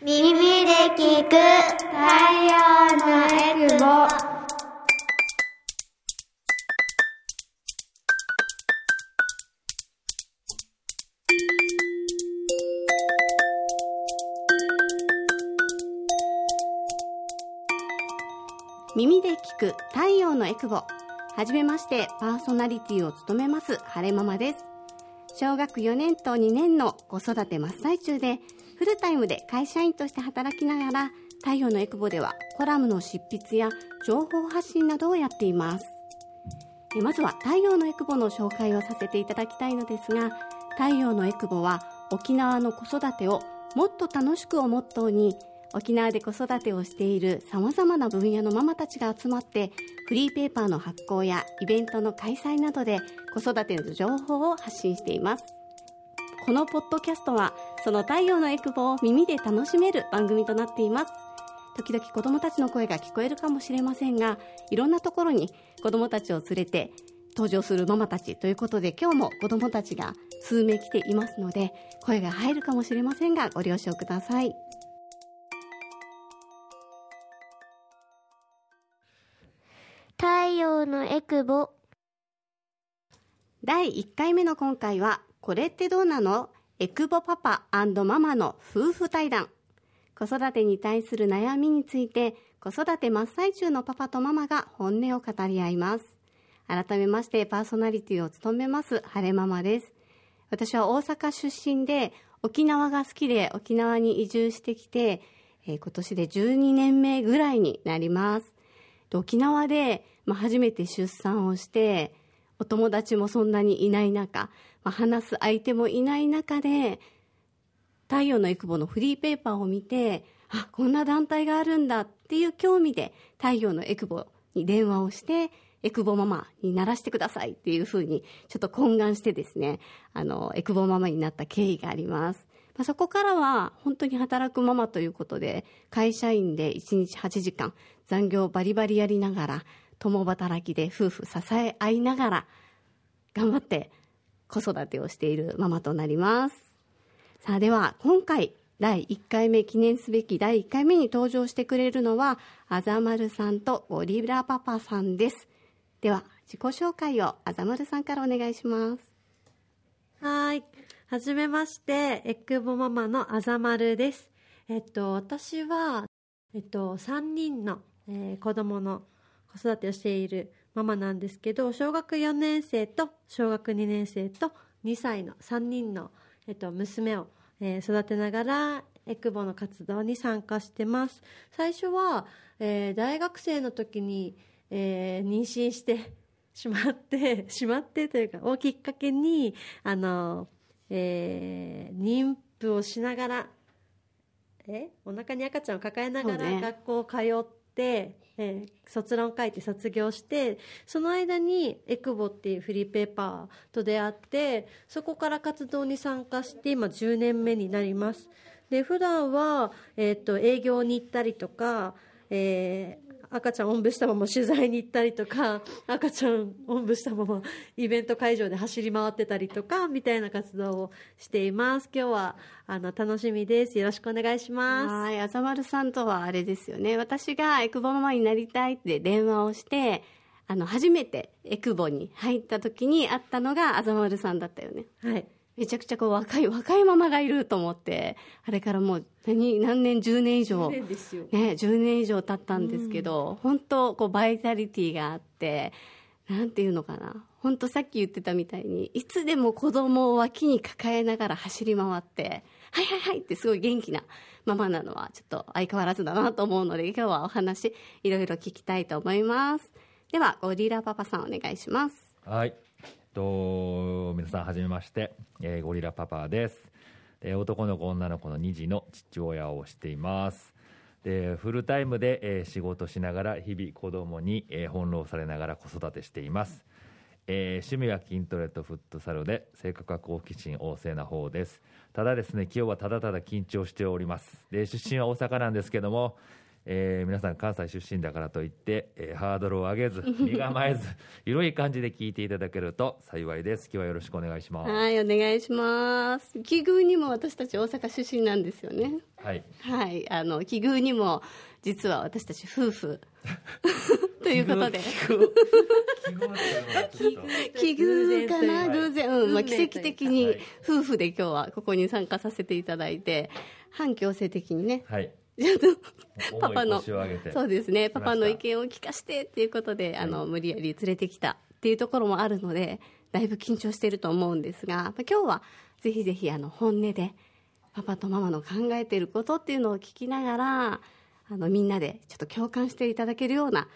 耳で聞く太陽のエクボ耳で聞く太陽のエクボはじめましてパーソナリティを務めます晴れママです。小学4年と2年の子育て真っ最中でフルタイムで会社員として働きながら太陽のエクボではコラムの執筆や情報発信などをやっています。まずは太陽のエクボの紹介をさせていただきたいのですが太陽のエクボは沖縄の子育てをもっと楽しくをモットーに沖縄で子育てをしているさまざまな分野のママたちが集まってフリーペーパーの発行やイベントの開催などで子育ての情報を発信しています。このポッドキャストはその太陽のエクボを耳で楽しめる番組となっています。時々子どもたちの声が聞こえるかもしれませんがいろんなところに子どもたちを連れて登場するママたちということで今日も子どもたちが数名来ていますので声が入るかもしれませんがご了承ください。太陽のエクボ。第1回目の今回はこれってどうなの？エクボパパママの夫婦対談。子育てに対する悩みについて子育て真っ最中のパパとママが本音を語り合います。改めましてパーソナリティを務めます晴れママです。私は大阪出身で沖縄が好きで沖縄に移住してきて、えー、今年で12年目ぐらいになります。沖縄で、まあ、初めて出産をしてお友達もそんなにいない中、まあ、話す相手もいない中で太陽のエクボのフリーペーパーを見てあこんな団体があるんだっていう興味で太陽のエクボに電話をしてエクボママにならしてくださいっていうふうにちょっと懇願してですねあのエクボママになった経緯があります。まあ、そこからは本当に働くママということで会社員で1日8時間残業バリバリやりながら共働きで夫婦支え合いながら頑張って子育てをしているママとなります。さあでは今回第1回目記念すべき第1回目に登場してくれるのはあざまるさんとゴリラパパさんです。では自己紹介をあざまるさんからお願いします。はい。はじめまして、エッグボママのあざまるです。えっと、私は、えっと、3人の、えー、子供の子育てをしているママなんですけど、小学4年生と小学2年生と2歳の3人の、えっと、娘を、えー、育てながら、エクボの活動に参加してます。最初は、えー、大学生の時に、えー、妊娠してしまって、しまってというか、をきっかけに、あの、えー、妊婦をしながらえお腹に赤ちゃんを抱えながら学校を通って、えー、卒論書いて卒業してその間にエクボっていうフリーペーパーと出会ってそこから活動に参加して今10年目になります。で普段は、えーと、と営業に行ったりとか、えー、赤ちゃんおんぶしたまま取材に行ったりとか赤ちゃんおんぶしたままイベント会場で走り回ってたりとかみたいな活動をしています。今日はあの楽しみです。よろしくお願いします。はいあざまるさんとはあれですよね。私がエクボママになりたいって電話をしてあの初めてエクボに入った時に会ったのがあざまるさんだったよね。はいめちゃくちゃこう若い若いママがいると思ってあれからもう何何年10年以上10年ですよ、ね、10年以上経ったんですけど、うん、本当こうバイタリティがあってなんていうのかな。本当さっき言ってたみたいにいつでも子供を脇に抱えながら走り回って「はいはいはい」ってすごい元気なママなのはちょっと相変わらずだなと思うので今日はお話いろいろ聞きたいと思います。ではゴリラパパさんお願いします。はいと皆さんはじめまして、えー、ゴリラパパです、えー、男の子女の子の2児の父親をしています。でフルタイムで、えー、仕事しながら日々子供に、えー、翻弄されながら子育てしています、えー、趣味は筋トレとフットサルで性格は好奇心旺盛な方です。ただですね今日はただただ緊張しております。で出身は大阪なんですけどもえー皆さん関西出身だからといって、えーハードルを上げず 身構えず広い感じで聞いていただけると幸いです。今日はよろしくお願いします。はい、お願いします。奇遇にも私たち大阪出身なんですよね。はい。はい、あの奇遇にも実は私たち夫婦。ということで。奇遇 かな偶偶然、うんまあ、奇跡的にはい。夫婦で今日はここに参加させていただいて反強制的にね。はい パパのそうですね。パパの意見を聞かしてっていうことであの無理やり連れてきたっていうところもあるのでだいぶ緊張していると思うんですがまあ今日はぜひぜひあの本音でパパとママの考えていることっていうのを聞きながらあのみんなでちょっと共感していただけるような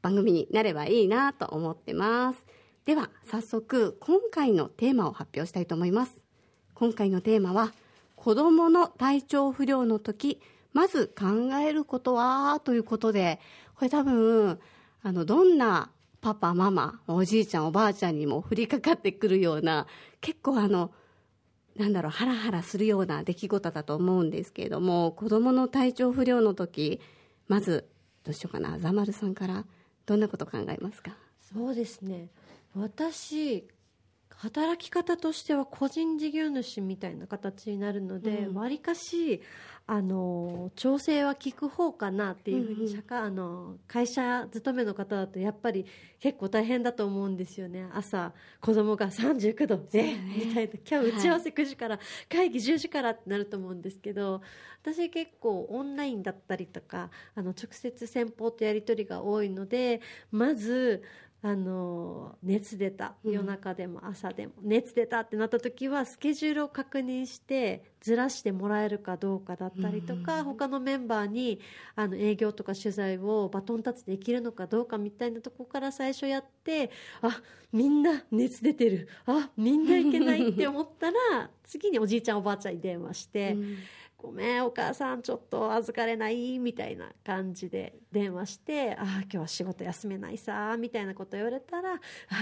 番組になればいいなと思ってます。では早速今回のテーマを発表したいと思います。今回のテーマは子どもの体調不良の時まず考えることはということでこれ多分あのどんなパパママおじいちゃんおばあちゃんにも降りかかってくるような結構あのなんだろうハラハラするような出来事だと思うんですけれども子どもの体調不良の時まずどうしようかな。ザマルさんからどんなこと考えますか？そうですね。私働き方としては個人事業主みたいな形になるのでうん。わり、かしあの調整は効く方かなっていうふううんうん。に社会あの会社勤めの方だとやっぱり結構大変だと思うんですよね。朝子供が39度で、みたいな。今日打ち合わせ9時から、会議10時からってなると思うんですけど私結構オンラインだったりとかあの直接先方とやり取りが多いのでまずあの熱出た。うん。夜中でも朝でも、熱出たってなった時はスケジュールを確認してずらしてもらえるかどうかだったりとか、うん。他のメンバーにあの営業とか取材をバトンタッチできるのかどうかみたいなとこから最初やってあみんな熱出てる。あみんないけないって思ったら次におじいちゃんおばあちゃんに電話して。うんごめんお母さんちょっと預かれないみたいな感じで電話して「ああ今日は仕事休めないさ」みたいなこと言われたら「あ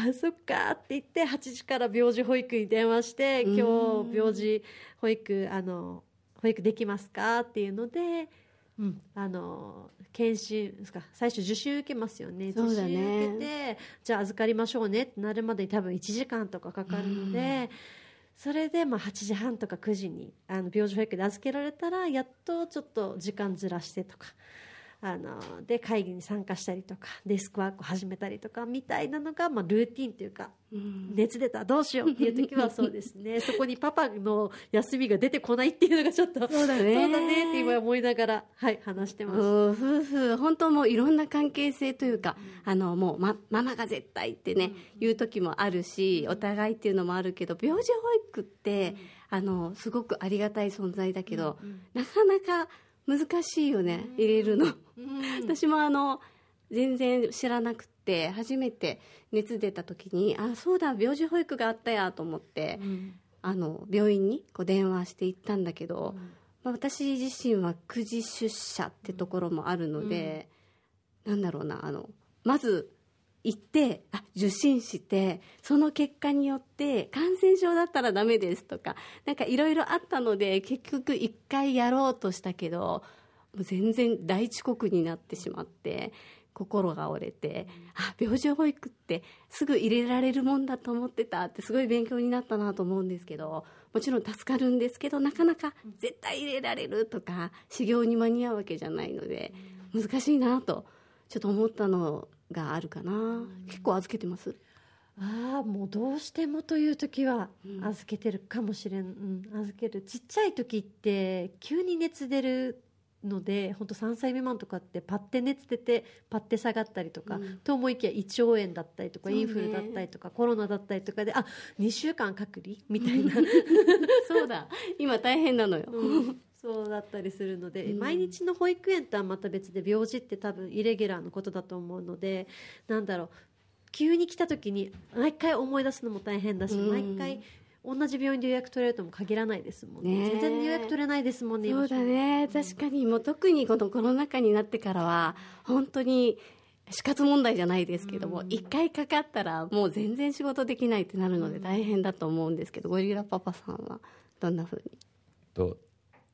あそっか」って言って8時から病児保育に電話して「うん今日病児保育あの保育できますか?」っていうので。うん、あの検診ですか最初受診受けますよね？そうだね受診受けてじゃあ預かりましょうねってなるまでに多分1時間とかかかるので、それでまあ8時半とか9時にあの病児保育で預けられたらやっとちょっと時間ずらしてとか。あので会議に参加したりとかデスクワークを始めたりとかみたいなのが、まあ、ルーティンというかうん。熱出たどうしようっていう時はそうですね。そこにパパの休みが出てこないっていうのがちょっと そうだね。そうだねって今思いながら、はい、話してます。うん夫婦本当もういろんな関係性というか、あのもう、ま、ママが絶対ってね、言う時もあるしお互いっていうのもあるけど病児保育って、あのすごくありがたい存在だけど、なかなか難しいよね、入れるの、私もあの全然知らなくて初めて熱出た時にあそうだ病児保育があったやと思って、あの病院にこう電話して行ったんだけど、まあ、私自身は9時出社ってところもあるので、なんだろうなあのまず行ってあ受診してその結果によって感染症だったらダメですとかなんかいろいろあったので結局1回やろうとしたけどもう全然大遅刻になってしまって心が折れて、あ病児保育ってすぐ入れられるもんだと思ってたってすごい勉強になったなと思うんですけどもちろん助かるんですけどなかなか絶対入れられるとか修行に間に合うわけじゃないので難しいなとちょっと思ったのをがあるかな。結構預けてます。ああもうどうしてもという時はうん。預けてるかもしれん、うん、預けるちっちゃい時って急に熱出るので本当3歳未満とかってパッて熱出てパッて下がったりとか、うん。と思いきや胃腸炎だったりとか、ね。インフルだったりとかコロナだったりとかであ2週間隔離みたいな、そうだ。今大変なのよ、うんそうだったりするので、うん。毎日の保育園とはまた別で病児って多分イレギュラーのことだと思うのでなんだろう急に来た時に毎回思い出すのも大変だし、うん。毎回同じ病院で予約取れるとも限らないですもんね。全然予約取れないですもんねそうだね。確かにもう特にこのコロナ禍になってからは本当に死活問題じゃないですけども一、回かかったらもう全然仕事できないってなるので大変だと思うんですけどゴリラパパさんはどんなふうに？と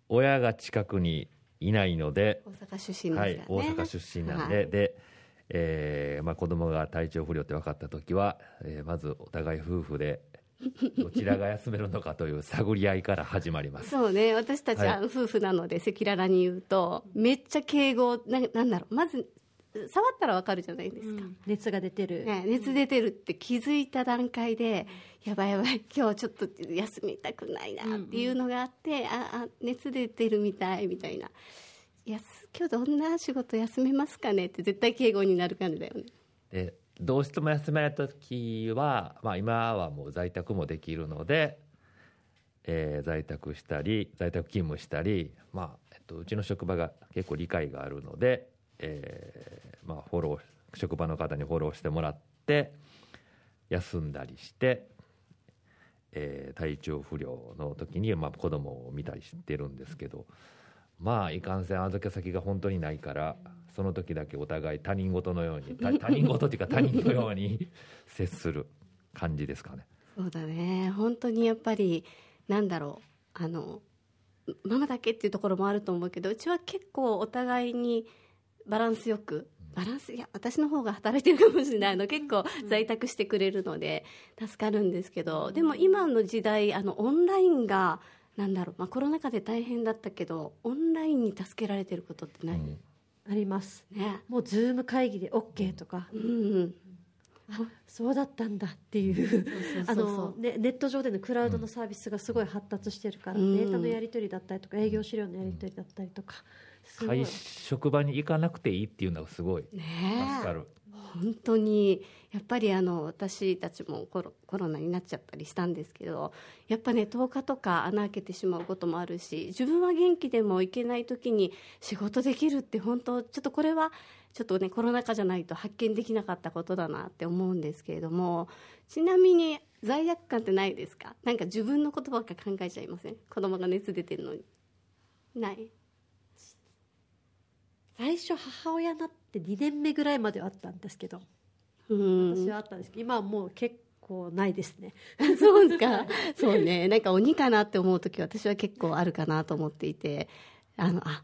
親が近くにいないので、大阪出身はいですからね、大阪出身なんで、はい。で、えーまあ、子供が体調不良って分かった時は、えーまずお互い夫婦で どちらが休めるのかという探り合いから始まります。そうね。私たちははい。夫婦なので赤裸々に言うとめっちゃ敬語ななんだろう。まず触ったらわかるじゃないですか、熱が出てる、ね、熱出てるって気づいた段階で、やばいやばい今日ちょっと休みたくないなっていうのがあって、ああ熱出てるみたいみたいな。やす今日どんな仕事休めますかねって絶対敬語になる感じだよね。でどうしても休めない時は、まあ、今はもう在宅もできるので、えー在宅したり在宅勤務したり、まあえっと、うちの職場が結構理解があるので、えーまあ、フォロー職場の方にフォローしてもらって休んだりして、えー体調不良の時に、まあ、子供を見たりしてるんですけどまあいかんせん預け先が本当にないからその時だけお互い他人事のように他 他人事っていうか他人のように 接する感じですかね。そうだね本当にやっぱりなんだろうあのママだけっていうところもあると思うけどうちは結構お互いにバランスよく。バランスいや私の方が働いてるかもしれないの。結構在宅してくれるので助かるんですけど。でも今の時代あのオンラインがなんだろう、まあ、コロナ禍で大変だったけどオンラインに助けられてることってない、うん。あります。ね。もう Zoom 会議で OK とか、うん。うん。あそうだったんだっていう。あの、ね、ネット上でのクラウドのサービスがすごい発達してるから、うん。データのやり取りだったりとか営業資料のやり取りだったりとか会職場に行かなくていいっていうのがすごい。ね助かる。本当にやっぱりあの私たちもコロコロナになっちゃったりしたんですけどやっぱね10日とか穴開けてしまうこともあるし自分は元気でも行けない時に仕事できるって本当ちょっとこれはちょっとねコロナ禍じゃないと発見できなかったことだなって思うんですけれどもちなみに罪悪感ってないですか？なんか自分のことばっか考えちゃいません？子供が熱出てるのに。ない？最初母親になって2年目ぐらいまではあったんですけどうん私はあったんですけど今はもう結構ないですね そうですか。そうね。なんか鬼かなって思う時私は結構あるかなと思っていて、あの、あ、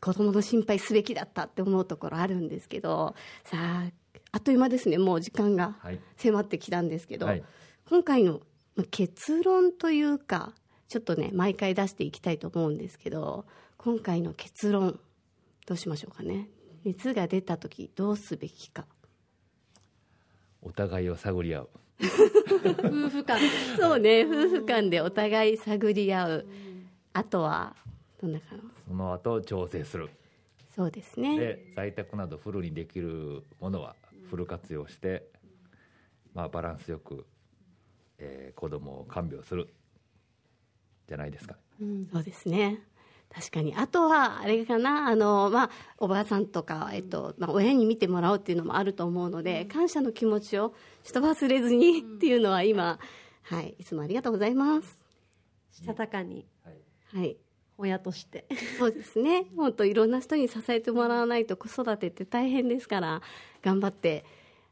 子供の心配すべきだったって思うところあるんですけど、さあ、あっという間ですね。もう時間がはい迫ってきたんですけど、はい今回のまあ結論というか、ちょっとね、毎回出していきたいと思うんですけど、今回の結論、どうしましょうかね。熱が出た時どうすべきか。お互いを探り合う夫婦間そうね、夫婦間でお互い探り合う。あとは、どんなかな。その後調整するそうですね。で在宅などフルにできるものはフル活用して、まあ、バランスよく、えー子供を看病するじゃないですかねそうですね。確かに。あとは、あれかな、あの、まあ、おばあさんとか、えっと、まあ、親に見てもらうっていうのもあると思うので、感謝の気持ちをちょっと忘れずにっていうのは今、はい、いつもありがとうございます。したたかにはい。親としてそうですね。本当いろんな人に支えてもらわないと子育てって大変ですから、頑張って、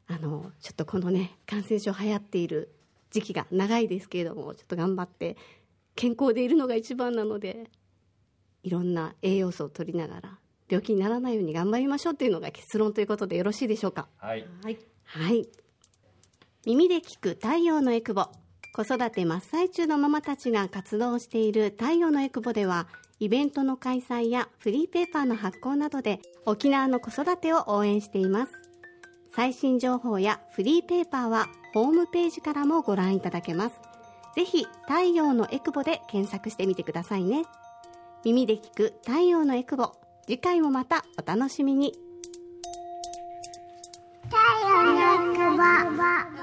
あの、ちょっとこのね、感染症流行っている時期が長いですけれども、ちょっと頑張って、健康でいるのが一番なので、いろんな栄養素を取りながら、病気にならないように頑張りましょうっていうのが結論ということでよろしいでしょうか？はいはいはい。耳で聞く太陽のエクボ。子育て真っ最中のママたちが活動している太陽のエクボでは、イベントの開催やフリーペーパーの発行などで沖縄の子育てを応援しています。最新情報やフリーペーパーはホームページからもご覧いただけます。ぜひ、太陽のエクボで検索してみてくださいね。耳で聞く太陽のエクボ。次回もまたお楽しみに。太陽のエクボ。